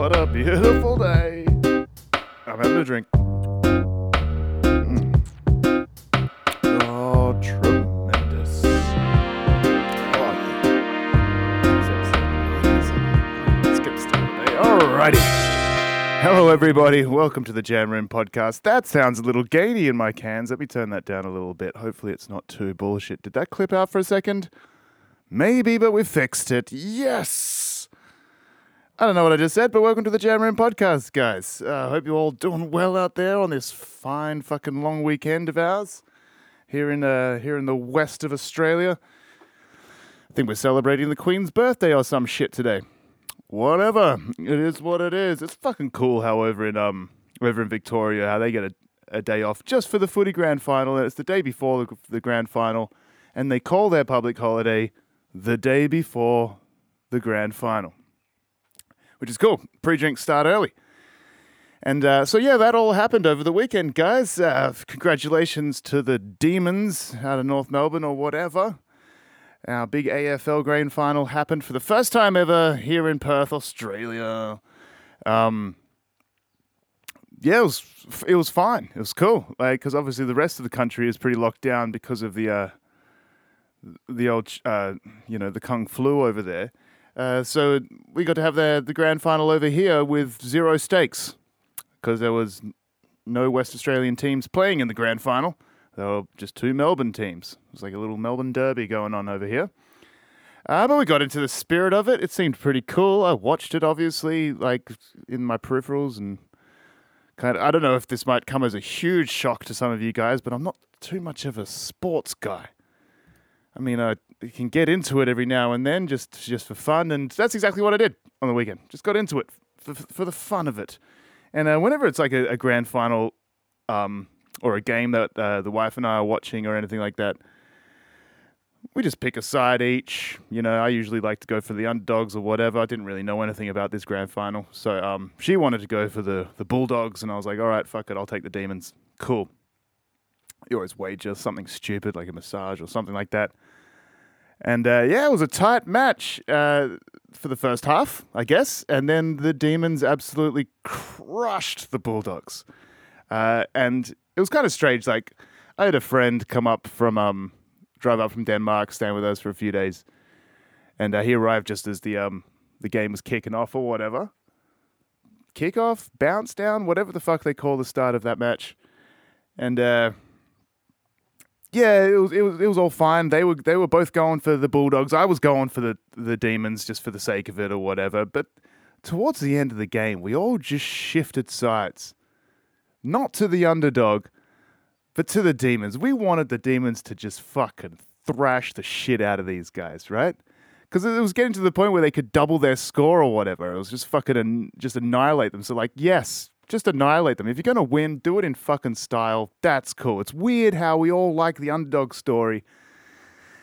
What a beautiful day. I'm having a drink. Mm. Oh, tremendous. Oh, Let's get started. Alrighty. Hello, everybody. Welcome to the Jam Room podcast. That sounds a little gainy in my cans. Let me turn that down a little bit. Hopefully, it's not too bullshit. Did that clip out for a second? Maybe, but we fixed it. Yes. I don't know what I just said, but welcome to the Jam Room podcast, guys. I uh, hope you're all doing well out there on this fine fucking long weekend of ours here in uh, here in the west of Australia. I think we're celebrating the Queen's birthday or some shit today. Whatever, it is what it is. It's fucking cool how over in um over in Victoria how they get a, a day off just for the footy grand final, and it's the day before the, the grand final, and they call their public holiday the day before the grand final, which is cool. Pre-drinks start early. And uh, so, yeah, that all happened over the weekend, guys. Uh, congratulations to the Demons out of North Melbourne or whatever. Our big AFL grand final happened for the first time ever here in Perth, Australia. Um, yeah, it was it was fine. It was cool, like because obviously the rest of the country is pretty locked down because of the uh, the old uh, you know the kung flu over there. Uh, so we got to have the the grand final over here with zero stakes because there was no West Australian teams playing in the grand final. There were just two Melbourne teams. It was like a little Melbourne derby going on over here. Uh, but we got into the spirit of it. It seemed pretty cool. I watched it, obviously, like in my peripherals, and kind of. I don't know if this might come as a huge shock to some of you guys, but I'm not too much of a sports guy. I mean, I can get into it every now and then, just just for fun, and that's exactly what I did on the weekend. Just got into it for, for the fun of it. And uh, whenever it's like a, a grand final, um, or a game that uh, the wife and I are watching or anything like that, we just pick a side each. You know, I usually like to go for the underdogs or whatever. I didn't really know anything about this grand final, so um, she wanted to go for the the Bulldogs, and I was like, all right, fuck it, I'll take the Demons. Cool. You always wager something stupid like a massage or something like that. And uh, yeah, it was a tight match uh, for the first half, I guess, and then the Demons absolutely crushed the Bulldogs. Uh, and it was kind of strange. Like, I had a friend come up from, um, drive up from Denmark, staying with us for a few days, and uh, he arrived just as the um, the game was kicking off or whatever. Kickoff, bounce down, whatever the fuck they call the start of that match, and uh, yeah, it was it was it was all fine. They were they were both going for the Bulldogs. I was going for the the Demons just for the sake of it or whatever. But towards the end of the game, we all just shifted sides not to the underdog, but to the demons. We wanted the demons to just fucking thrash the shit out of these guys, right? Because it was getting to the point where they could double their score or whatever. It was just fucking an, just annihilate them. So like, yes, just annihilate them. If you're gonna win, do it in fucking style. That's cool. It's weird how we all like the underdog story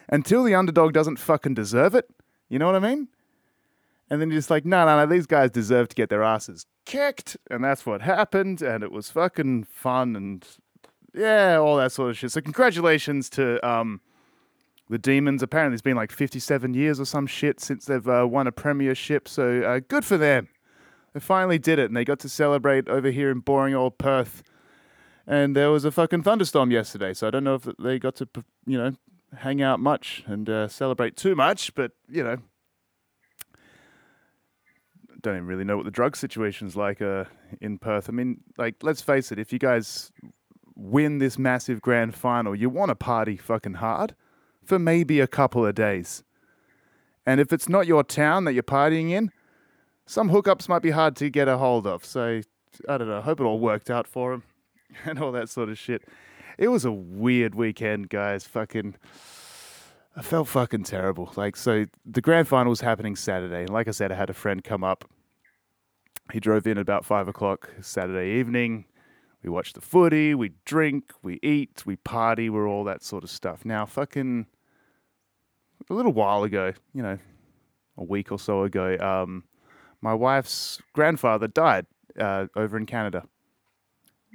until the underdog doesn't fucking deserve it. You know what I mean? And then you're just like, no, no, no, these guys deserve to get their asses kicked. And that's what happened. And it was fucking fun and yeah, all that sort of shit. So congratulations to um, the Demons. Apparently it's been like 57 years or some shit since they've uh, won a premiership. So uh, good for them. They finally did it and they got to celebrate over here in boring old Perth. And there was a fucking thunderstorm yesterday. So I don't know if they got to, you know, hang out much and uh, celebrate too much. But, you know, don't even really know what the drug situation's like uh, in Perth. I mean, like, let's face it, if you guys win this massive grand final, you want to party fucking hard for maybe a couple of days. And if it's not your town that you're partying in, some hookups might be hard to get a hold of. So, I don't know. Hope it all worked out for him and all that sort of shit. It was a weird weekend, guys. Fucking. I felt fucking terrible. Like, so the grand final was happening Saturday. And like I said, I had a friend come up. He drove in about five o'clock Saturday evening. We watched the footy, we drink, we eat, we party, we're all that sort of stuff. Now, fucking a little while ago, you know, a week or so ago, um, my wife's grandfather died uh, over in Canada.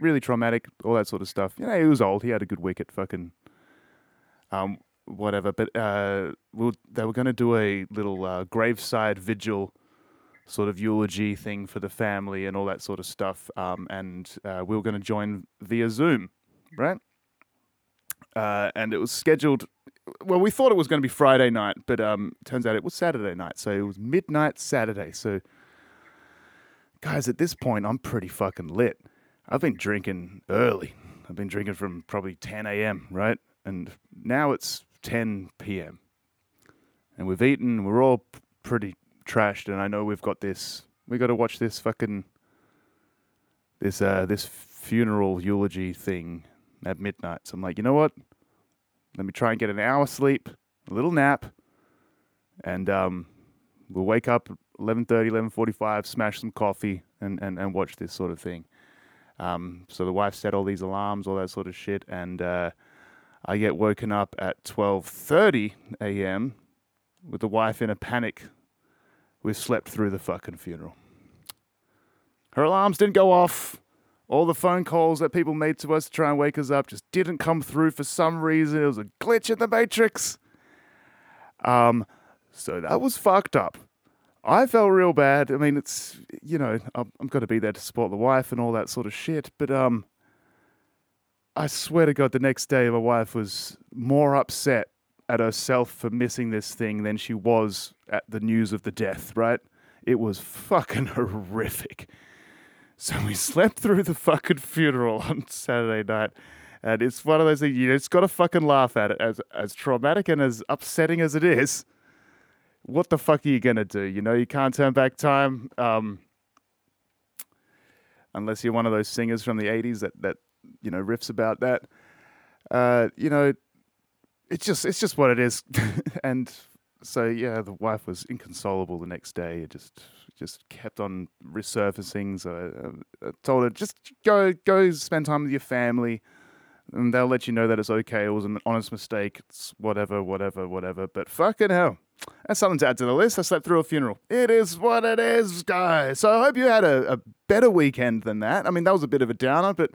Really traumatic, all that sort of stuff. You know, he was old. He had a good wicket, fucking um, whatever. But uh, we'll, they were going to do a little uh, graveside vigil sort of eulogy thing for the family and all that sort of stuff. Um, and uh, we were going to join via Zoom, right? Uh, and it was scheduled. Well, we thought it was going to be Friday night, but um, turns out it was Saturday night. So it was midnight Saturday. So, guys, at this point, I'm pretty fucking lit. I've been drinking early. I've been drinking from probably 10 a.m., right? And now it's 10 p.m. And we've eaten. We're all pretty trashed, and I know we've got this. We got to watch this fucking this uh this funeral eulogy thing at midnight. So I'm like, you know what? Let me try and get an hour sleep, a little nap, and um, we'll wake up 11:30, 11:45, smash some coffee, and and and watch this sort of thing. Um, so the wife set all these alarms, all that sort of shit, and uh, I get woken up at 12:30 a.m. with the wife in a panic. We've slept through the fucking funeral. Her alarms didn't go off. All the phone calls that people made to us to try and wake us up just didn't come through for some reason. It was a glitch in the matrix. Um, so that was fucked up. I felt real bad. I mean, it's you know, I'm, I'm going to be there to support the wife and all that sort of shit. But um, I swear to God, the next day my wife was more upset at herself for missing this thing than she was at the news of the death. Right? It was fucking horrific. So we slept through the fucking funeral on Saturday night. And it's one of those things you just got to fucking laugh at it as as traumatic and as upsetting as it is what the fuck are you gonna do? You know, you can't turn back time, um, unless you're one of those singers from the '80s that that you know riffs about that. Uh, you know, it's just it's just what it is, and so yeah, the wife was inconsolable the next day. It just just kept on resurfacing. So I, I told her just go go spend time with your family and they'll let you know that it's okay. It was an honest mistake. It's whatever, whatever, whatever. But fucking hell. That's something to add to the list. I slept through a funeral. It is what it is, guys. So I hope you had a, a better weekend than that. I mean, that was a bit of a downer, but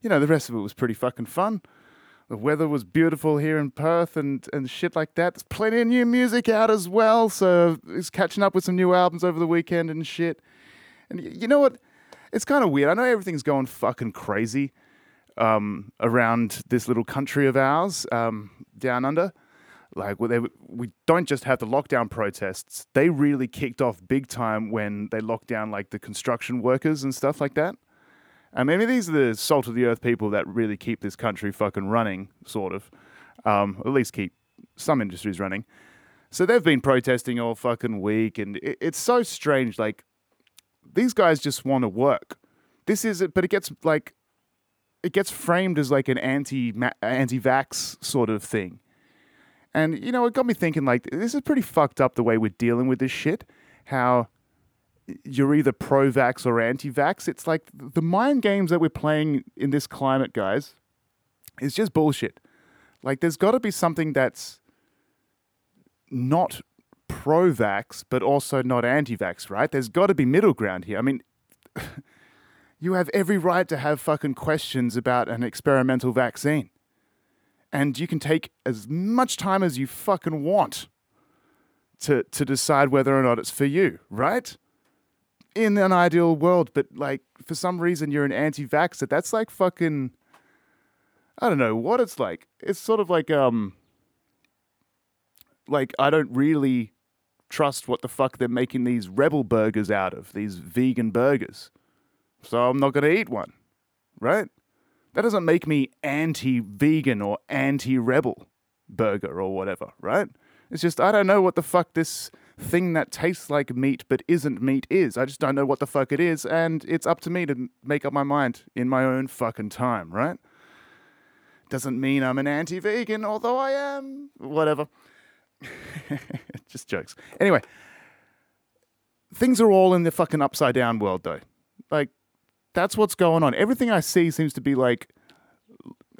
you know, the rest of it was pretty fucking fun. The weather was beautiful here in Perth and, and shit like that. There's plenty of new music out as well. So it's catching up with some new albums over the weekend and shit. And you know what? It's kind of weird. I know everything's going fucking crazy um, around this little country of ours um, down under. Like well, they, we don't just have the lockdown protests; they really kicked off big time when they locked down like the construction workers and stuff like that. I mean, these are the salt of the earth people that really keep this country fucking running, sort of. Um, at least keep some industries running. So they've been protesting all fucking week, and it, it's so strange. Like these guys just want to work. This is it, but it gets like it gets framed as like an anti anti vax sort of thing. And you know, it got me thinking like this is pretty fucked up the way we're dealing with this shit. How you're either pro vax or anti vax. It's like the mind games that we're playing in this climate, guys, is just bullshit. Like there's got to be something that's not pro vax, but also not anti vax, right? There's got to be middle ground here. I mean, you have every right to have fucking questions about an experimental vaccine. And you can take as much time as you fucking want to, to decide whether or not it's for you, right? In an ideal world, but like for some reason you're an anti vaxxer, that's like fucking. I don't know what it's like. It's sort of like, um. Like, I don't really trust what the fuck they're making these rebel burgers out of, these vegan burgers so I'm not to eat one, right? That doesn't make me anti vegan or anti rebel burger or whatever, right? It's just, I don't know what the fuck this thing that tastes like meat but isn't meat is. I just don't know what the fuck it is, and it's up to me to make up my mind in my own fucking time, right? Doesn't mean I'm an anti vegan, although I am. Whatever. just jokes. Anyway, things are all in the fucking upside down world, though. Like, that's what's going on. Everything I see seems to be like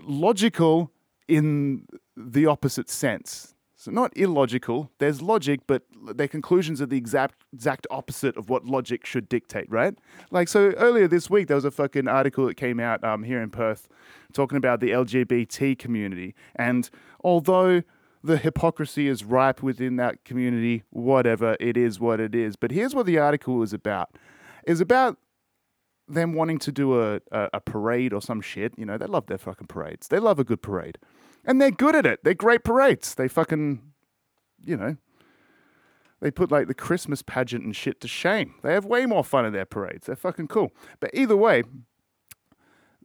logical in the opposite sense. Not illogical. There's logic, but their conclusions are the exact exact opposite of what logic should dictate, right? Like so earlier this week there was a fucking article that came out um, here in Perth talking about the LGBT community, and although the hypocrisy is ripe within that community. Whatever it is, what it is. But here's what the article is about: is about them wanting to do a, a, a parade or some shit. You know, they love their fucking parades. They love a good parade, and they're good at it. They're great parades. They fucking, you know, they put like the Christmas pageant and shit to shame. They have way more fun in their parades. They're fucking cool. But either way,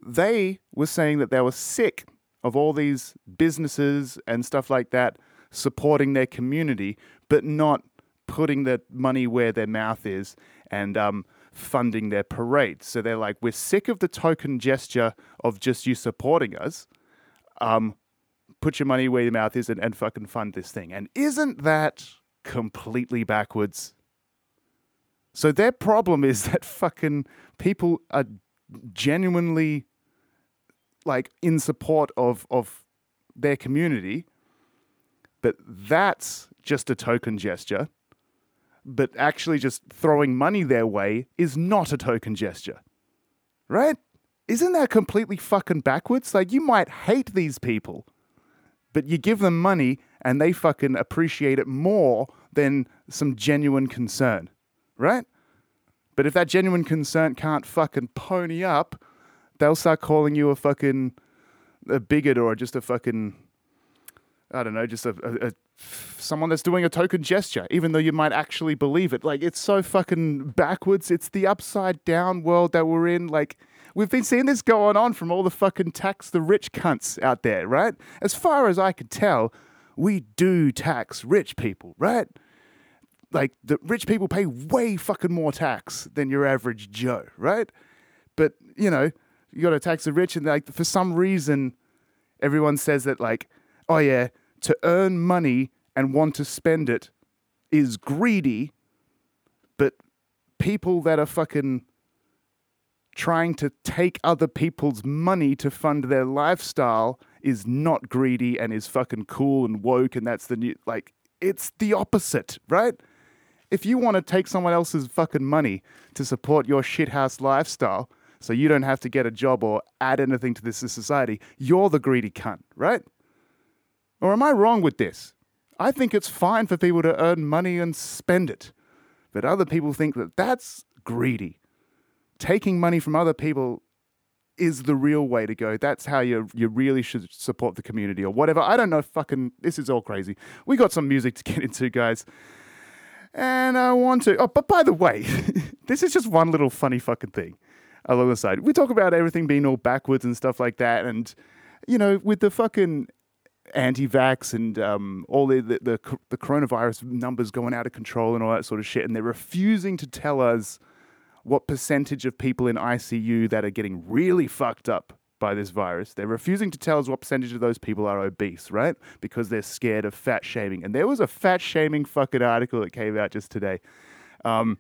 they were saying that they were sick of all these businesses and stuff like that supporting their community, but not putting the money where their mouth is and um, funding their parades. So they're like, we're sick of the token gesture of just you supporting us. Um, put your money where your mouth is and, and fucking fund this thing. And isn't that completely backwards? So their problem is that fucking people are genuinely like in support of of their community, but that's just a token gesture. But actually, just throwing money their way is not a token gesture, right? Isn't that completely fucking backwards? Like, you might hate these people, but you give them money and they fucking appreciate it more than some genuine concern, right? But if that genuine concern can't fucking pony up, they'll start calling you a fucking a bigot or just a fucking I don't know, just a, a, a someone that's doing a token gesture, even though you might actually believe it. Like it's so fucking backwards. It's the upside down world that we're in. Like we've been seeing this going on from all the fucking tax the rich cunts out there, right? As far as I can tell, we do tax rich people, right? Like the rich people pay way fucking more tax than your average Joe, right? But you know, you got to tax the rich, and like for some reason, everyone says that like, oh yeah, to earn money and want to spend it is greedy, but people that are fucking trying to take other people's money to fund their lifestyle is not greedy and is fucking cool and woke and that's the new like it's the opposite, right? If you want to take someone else's fucking money to support your shithouse lifestyle, so you don't have to get a job or add anything to this society, you're the greedy cunt, right? Or am I wrong with this? I think it's fine for people to earn money and spend it, but other people think that that's greedy. Taking money from other people is the real way to go. That's how you you really should support the community or whatever. I don't know. Fucking, this is all crazy. We got some music to get into, guys. And I want to. Oh, but by the way, this is just one little funny fucking thing along the side. We talk about everything being all backwards and stuff like that, and you know, with the fucking anti-vax and um, all the, the, the the coronavirus numbers going out of control and all that sort of shit, and they're refusing to tell us what percentage of people in ICU that are getting really fucked up by this virus. They're refusing to tell us what percentage of those people are obese, right? Because they're scared of fat shaming. And there was a fat shaming fucking article that came out just today. Um,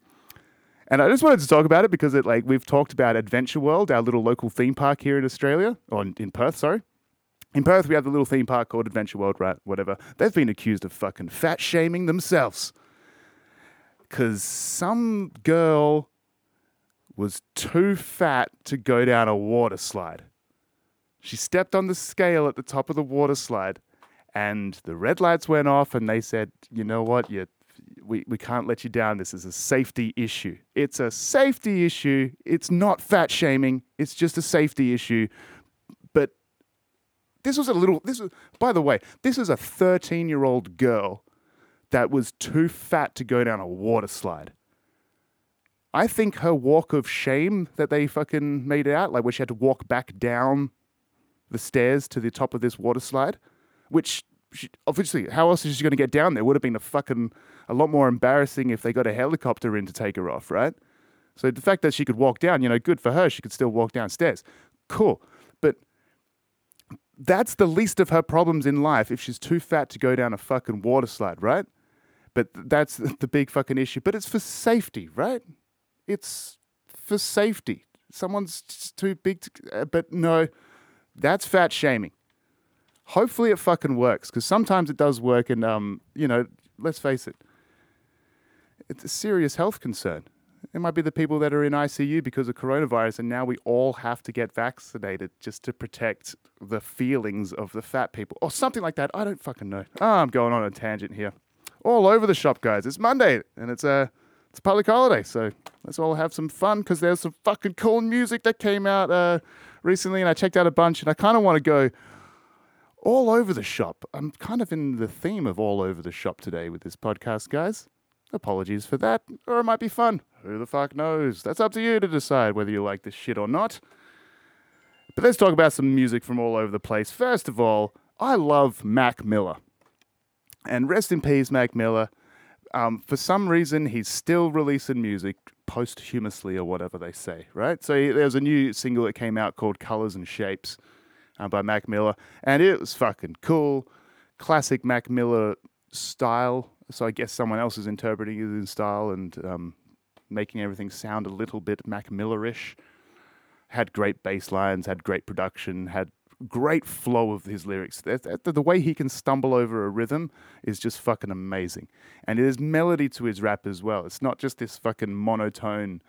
and I just wanted to talk about it because it like we've talked about Adventure World, our little local theme park here in Australia, or in Perth, sorry. In Perth, we have the little theme park called Adventure World, right? Whatever. They've been accused of fucking fat shaming themselves. Because some girl was too fat to go down a water slide. She stepped on the scale at the top of the water slide, and the red lights went off, and they said, You know what? You're we, we can't let you down. This is a safety issue. It's a safety issue. It's not fat shaming. It's just a safety issue. But this was a little, this was, by the way, this is a 13 year old girl that was too fat to go down a water slide. I think her walk of shame that they fucking made it out, like where she had to walk back down the stairs to the top of this water slide, which she, obviously, how else is she going to get down there? Would have been a fucking a lot more embarrassing if they got a helicopter in to take her off, right? So the fact that she could walk down, you know, good for her. She could still walk downstairs. Cool. But that's the least of her problems in life if she's too fat to go down a fucking water slide, right? But that's the big fucking issue. But it's for safety, right? It's for safety. Someone's too big to, uh, but no, that's fat shaming. Hopefully it fucking works because sometimes it does work and um, you know, let's face it, it's a serious health concern. It might be the people that are in ICU because of coronavirus, and now we all have to get vaccinated just to protect the feelings of the fat people, or something like that. I don't fucking know. Oh, I'm going on a tangent here. All over the shop, guys. It's Monday, and it's a it's a public holiday, so let's all have some fun because there's some fucking cool music that came out uh, recently, and I checked out a bunch, and I kind of want to go all over the shop. I'm kind of in the theme of all over the shop today with this podcast, guys. Apologies for that, or it might be fun. Who the fuck knows? That's up to you to decide whether you like this shit or not. But let's talk about some music from all over the place. First of all, I love Mac Miller. And rest in peace, Mac Miller. Um, for some reason, he's still releasing music posthumously or whatever they say, right? So there's a new single that came out called Colors and Shapes uh, by Mac Miller, and it was fucking cool. Classic Mac Miller style. So I guess someone else is interpreting it in style and um, making everything sound a little bit Mac Millerish. Had great bass lines, had great production, had great flow of his lyrics. The, way he can stumble over a rhythm is just fucking amazing. And there's melody to his rap as well. It's not just this fucking monotone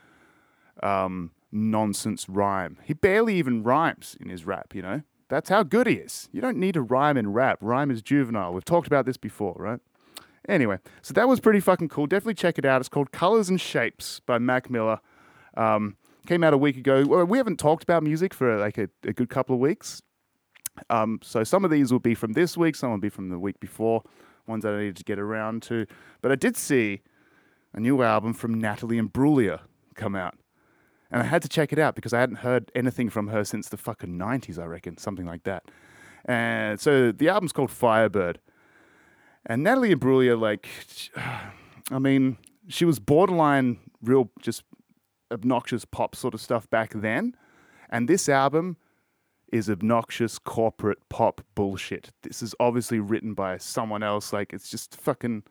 um, nonsense rhyme. He barely even rhymes in his rap, you know? That's how good he is. You don't need to rhyme in rap. Rhyme is juvenile. We've talked about this before, right? Anyway, so that was pretty fucking cool. Definitely check it out. It's called Colors and Shapes by Mac Miller. Um, came out a week ago. Well, we haven't talked about music for like a, a good couple of weeks. Um, so some of these will be from this week, some will be from the week before, ones that I needed to get around to. But I did see a new album from Natalie Imbruglia come out. And I had to check it out because I hadn't heard anything from her since the fucking 90s, I reckon, something like that. And so the album's called Firebird. And Natalie Imbruglia, like, I mean, she was borderline real, just obnoxious pop sort of stuff back then. And this album is obnoxious corporate pop bullshit. This is obviously written by someone else. Like, it's just fucking,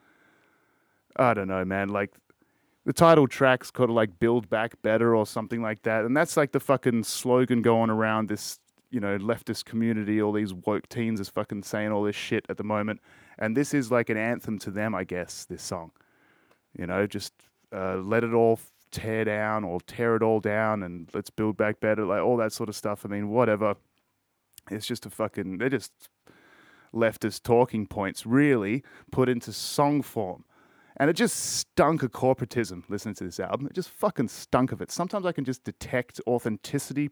I don't know, man. Like, the title track's called like Build Back Better or something like that. And that's like the fucking slogan going around this, you know, leftist community. All these woke teens is fucking saying all this shit at the moment. And this is like an anthem to them, I guess, this song. You know, just uh, let it all tear down or tear it all down and let's build back better, like all that sort of stuff. I mean, whatever. It's just a fucking, they're just leftist talking points, really, put into song form. And it just stunk of corporatism listening to this album. It just fucking stunk of it. Sometimes I can just detect authenticity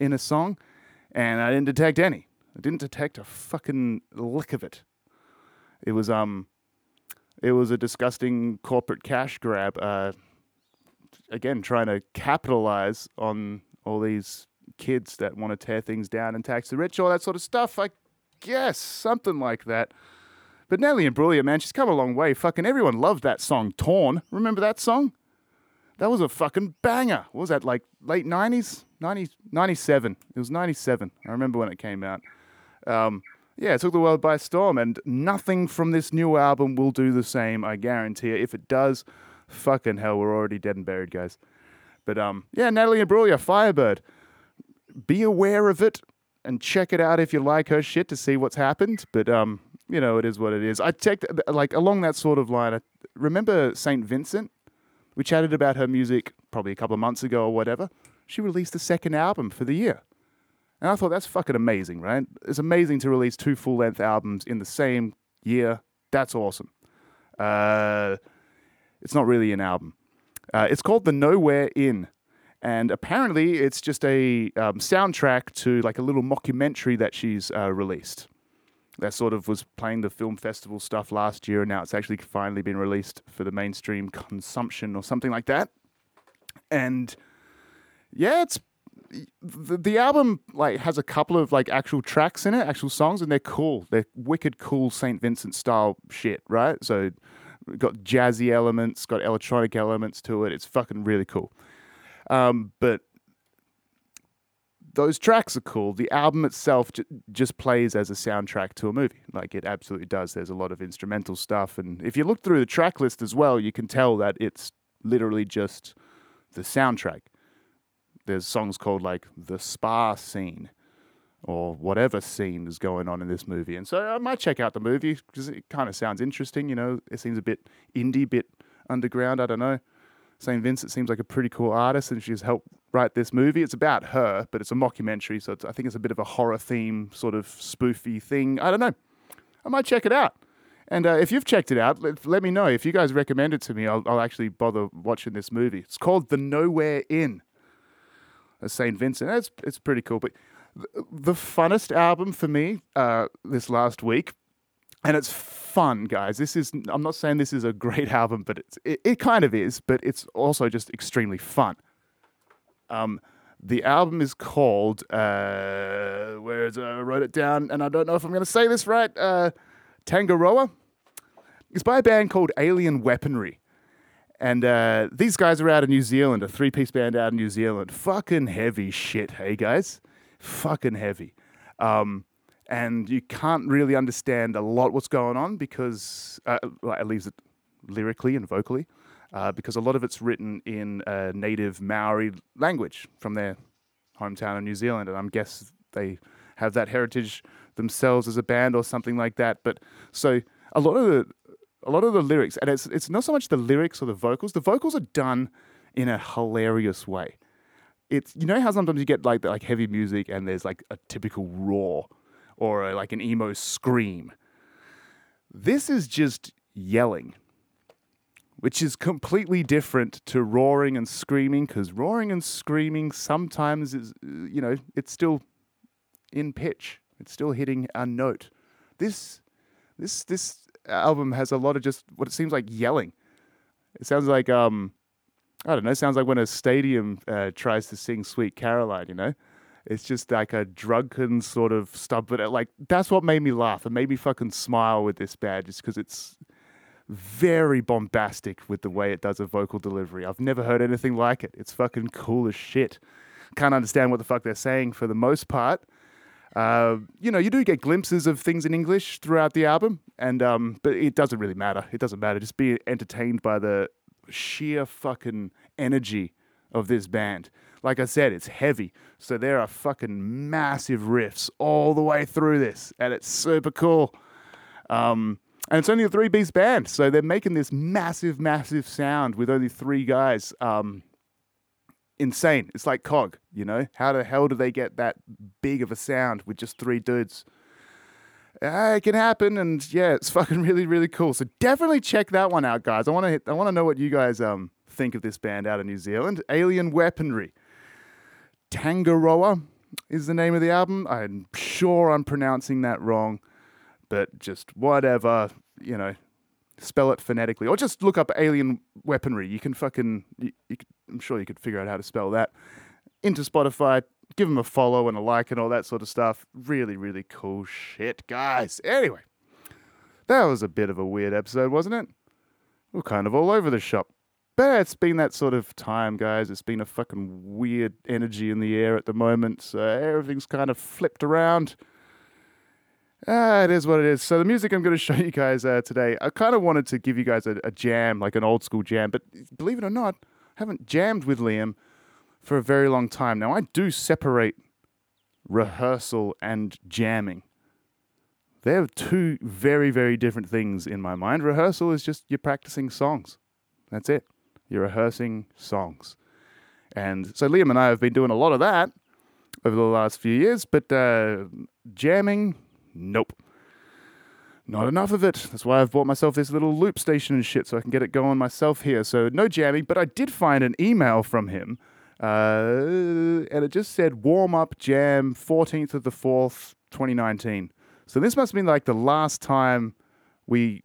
in a song, and I didn't detect any. I didn't detect a fucking lick of it. It was um, it was a disgusting corporate cash grab. Uh, again, trying to capitalize on all these kids that want to tear things down and tax the rich, all that sort of stuff. I guess something like that. But Natalie Imbruglia, man, she's come a long way. Fucking everyone loved that song, Torn. Remember that song? That was a fucking banger. What was that, like late 90s? 90, 97. It was 97. I remember when it came out. Um, yeah, it took the world by storm, and nothing from this new album will do the same, I guarantee it. If it does, fucking hell, we're already dead and buried, guys. But um, yeah, Natalie Imbruglia, Firebird. Be aware of it and check it out if you like her shit to see what's happened. But um, you know, it is what it is. I checked like along that sort of line. I remember Saint Vincent. We chatted about her music probably a couple of months ago or whatever. She released the second album for the year. And I thought that's fucking amazing, right? It's amazing to release two full length albums in the same year. That's awesome. Uh, it's not really an album. Uh, it's called The Nowhere Inn. And apparently, it's just a um, soundtrack to like a little mockumentary that she's uh, released. That sort of was playing the film festival stuff last year, and now it's actually finally been released for the mainstream consumption or something like that. And yeah, it's the, the album like has a couple of like actual tracks in it, actual songs, and they're cool. They're wicked cool Saint Vincent style shit, right? So got jazzy elements, got electronic elements to it. It's fucking really cool. Um, but those tracks are cool. The album itself j- just plays as a soundtrack to a movie. Like it absolutely does. There's a lot of instrumental stuff. And if you look through the track list as well, you can tell that it's literally just the soundtrack. There's songs called like The Spa Scene or whatever scene is going on in this movie. And so I might check out the movie because it kind of sounds interesting. You know, it seems a bit indie, bit underground. I don't know. St. Vincent seems like a pretty cool artist, and she's helped write this movie. It's about her, but it's a mockumentary, so I think it's a bit of a horror theme, sort of spoofy thing. I don't know. I might check it out. And uh, if you've checked it out, let, let me know. If you guys recommend it to me, I'll, I'll actually bother watching this movie. It's called The Nowhere Inn. St. Vincent. It's it's pretty cool. But the funnest album for me uh, this last week, and it's fun, guys. This is I'm not saying this is a great album, but it's it, it kind of is, but it's also just extremely fun. Um, the album is called uh, where is it? I wrote it down, and I don't know if I'm going to say this right. Uh, Tangaroa. It's by a band called Alien Weaponry. And uh, these guys are out of New Zealand, a three piece band out of New Zealand. Fucking heavy shit, hey guys? Fucking heavy. Um, and you can't really understand a lot what's going on because, uh, at least lyrically and vocally, uh, because a lot of it's written in native Maori language from their hometown in New Zealand. And I'm guess they have that heritage themselves as a band or something like that. But so a lot of the a lot of the lyrics, and it's it's not so much the lyrics or the vocals. The vocals are done in a hilarious way. It's you know how sometimes you get like like heavy music and there's like a typical roar or a, like an emo scream. This is just yelling, which is completely different to roaring and screaming because roaring and screaming sometimes is you know it's still in pitch. It's still hitting a note. This this this album has a lot of just what it seems like yelling. It sounds like um, I don't know. It sounds like when a stadium uh, tries to sing "Sweet Caroline." You know, it's just like a drunken sort of stuff. But like that's what made me laugh. It made me fucking smile with this band, just because it's very bombastic with the way it does a vocal delivery. I've never heard anything like it. It's fucking cool as shit. Can't understand what the fuck they're saying for the most part. Uh, you know, you do get glimpses of things in English throughout the album, and um, but it doesn't really matter. It doesn't matter. Just be entertained by the sheer fucking energy of this band. Like I said, it's heavy, so there are fucking massive riffs all the way through this, and it's super cool. Um, and it's only a three piece band, so they're making this massive, massive sound with only three guys. Um, insane. It's like Cog, you know? How the hell do they get that big of a sound with just three dudes? Uh, it can happen, and yeah, it's fucking really, really cool. So definitely check that one out, guys. I want to, I want to know what you guys um think of this band out of New Zealand. Alien Weaponry. Tangaroa is the name of the album. I'm sure I'm pronouncing that wrong, but just whatever, you know, spell it phonetically, or just look up alien weaponry. You can fucking, you, you, I'm sure you could figure out how to spell that. Into Spotify, give them a follow and a like and all that sort of stuff. Really, really cool shit, guys. Anyway, that was a bit of a weird episode, wasn't it? We're kind of all over the shop. But it's been that sort of time, guys. It's been a fucking weird energy in the air at the moment. So everything's kind of flipped around. Ah, it is what it is. So the music I'm going to show you guys uh, today, I kind of wanted to give you guys a, a, jam, like an old school jam, but believe it or not, I haven't jammed with Liam for a very long time. Now I do separate rehearsal and jamming. They're two very, very different things in my mind. Rehearsal is just you're practicing songs. That's it. You're rehearsing songs. And so Liam and I have been doing a lot of that over the last few years, but uh, jamming, Nope. Not enough of it. That's why I've bought myself this little loop station and shit so I can get it going myself here. So no jamming, but I did find an email from him. Uh, and it just said warm up jam 14th of the 4th, 2019. So this must have been like the last time we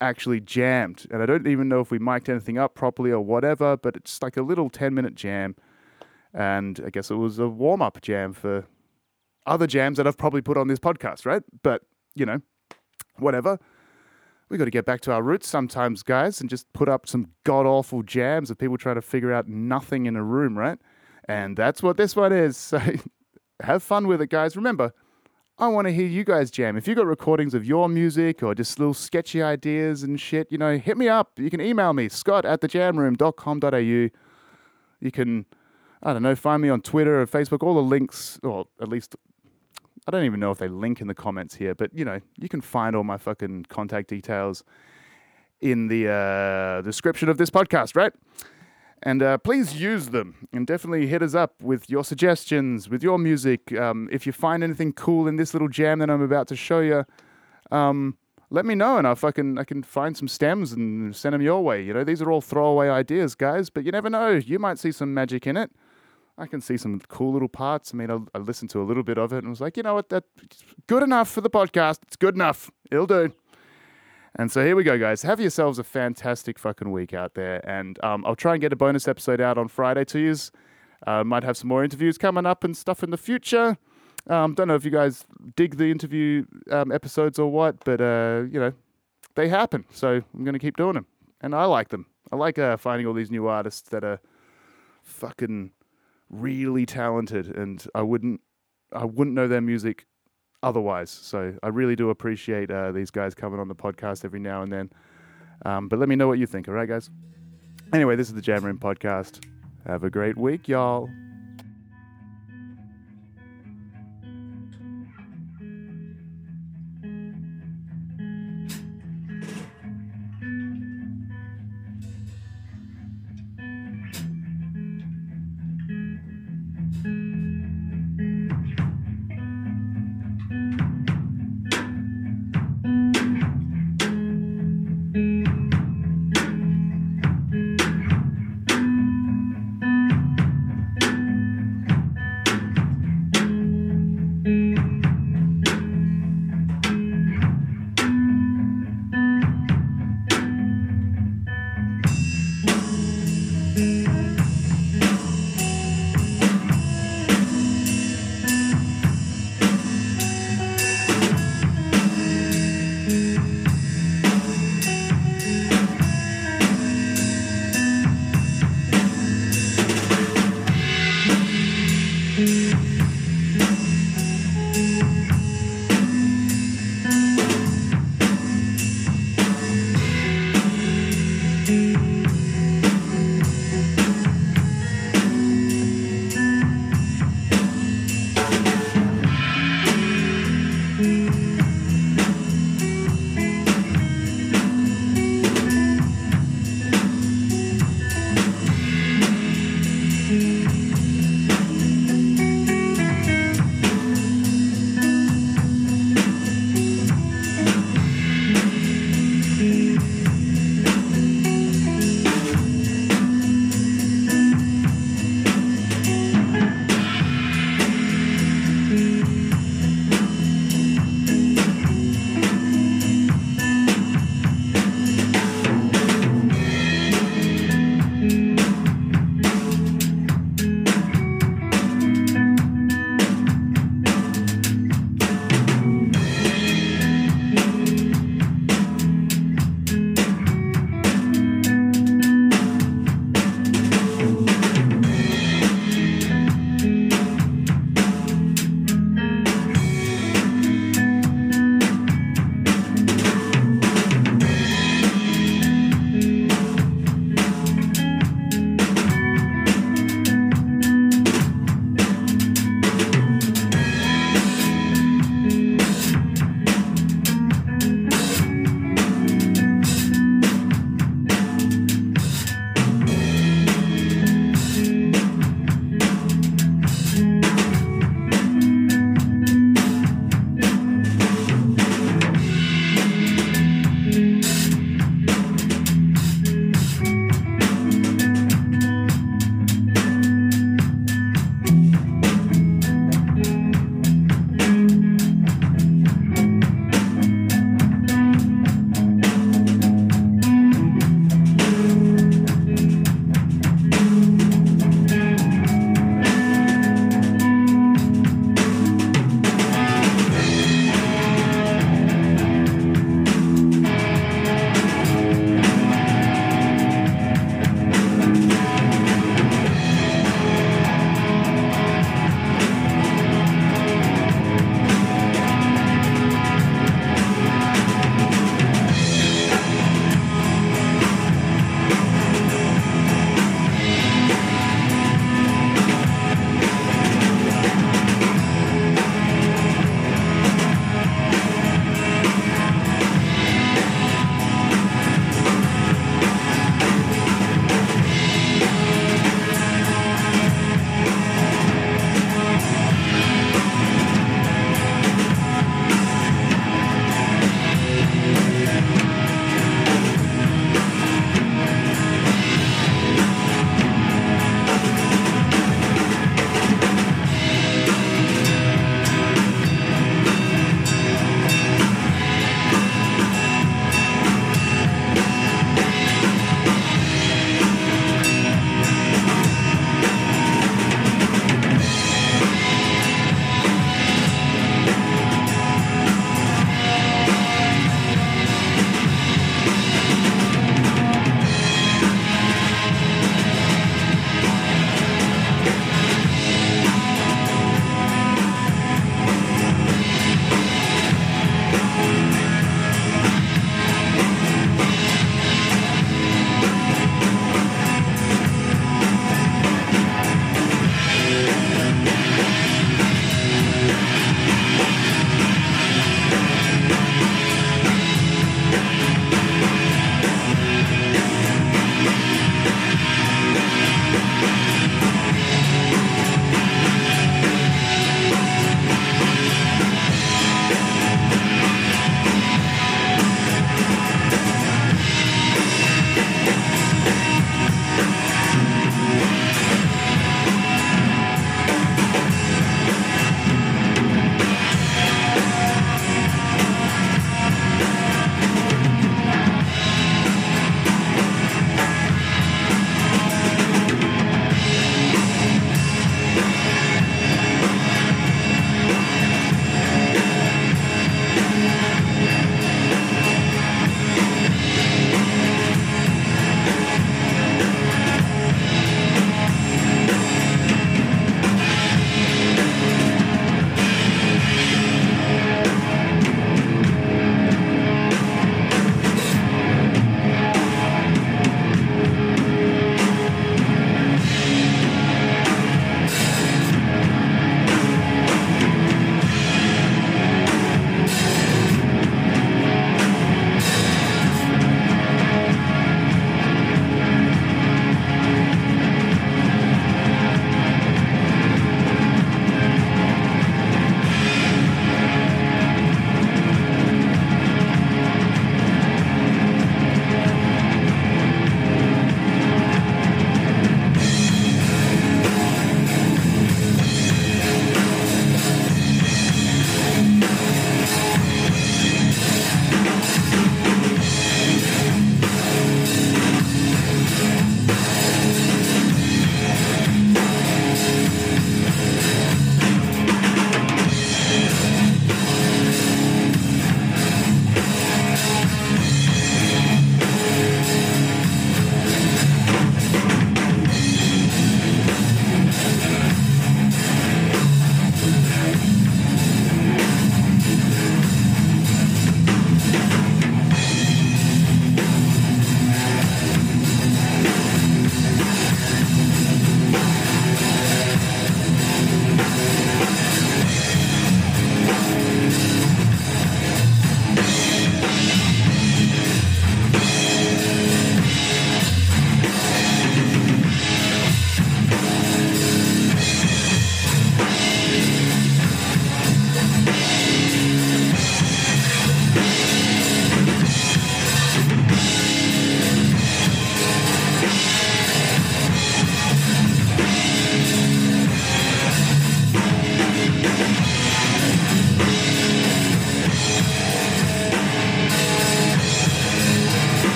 actually jammed. And I don't even know if we mic'd anything up properly or whatever, but it's like a little 10 minute jam. And I guess it was a warm up jam for other jams that I've probably put on this podcast, right? But, you know, whatever. We got to get back to our roots sometimes, guys, and just put up some god awful jams of people trying to figure out nothing in a room, right? And that's what this one is. So have fun with it, guys. Remember, I want to hear you guys jam. If you got recordings of your music or just little sketchy ideas and shit, you know, hit me up. You can email me, scott at thejamroom.com.au. You can, I don't know, find me on Twitter or Facebook. All the links, or at least I don't even know if they link in the comments here, but you know, you can find all my fucking contact details in the uh, description of this podcast, right? And uh, please use them and definitely hit us up with your suggestions, with your music. Um, if you find anything cool in this little jam that I'm about to show you, um, let me know and I'll fucking I can find some stems and send them your way. You know, these are all throwaway ideas, guys, but you never know. You might see some magic in it. I can see some cool little parts. I mean, I, I listened to a little bit of it and was like, you know what, that's good enough for the podcast. It's good enough. It'll do. And so here we go, guys. Have yourselves a fantastic fucking week out there. And um, I'll try and get a bonus episode out on Friday to you. Uh, might have some more interviews coming up and stuff in the future. Um, don't know if you guys dig the interview um, episodes or what, but uh, you know, they happen. So I'm going to keep doing them. And I like them. I like uh, finding all these new artists that are fucking really talented and I wouldn't I wouldn't know their music otherwise. So I really do appreciate uh, these guys coming on the podcast every now and then. Um, but let me know what you think, all right, guys? Anyway, this is the Jam Room podcast. Have a great week, y'all.